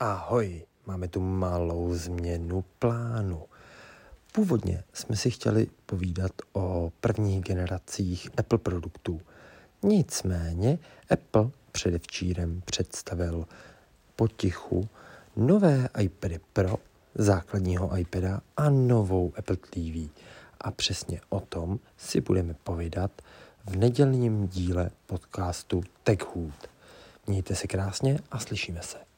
Ahoj, máme tu malou změnu plánu. Původně jsme si chtěli povídat o prvních generacích Apple produktů. Nicméně Apple předevčírem představil potichu nové iPady Pro, základního iPada a novou Apple TV. A přesně o tom si budeme povídat v nedělním díle podcastu TechHood. Mějte se krásně a slyšíme se.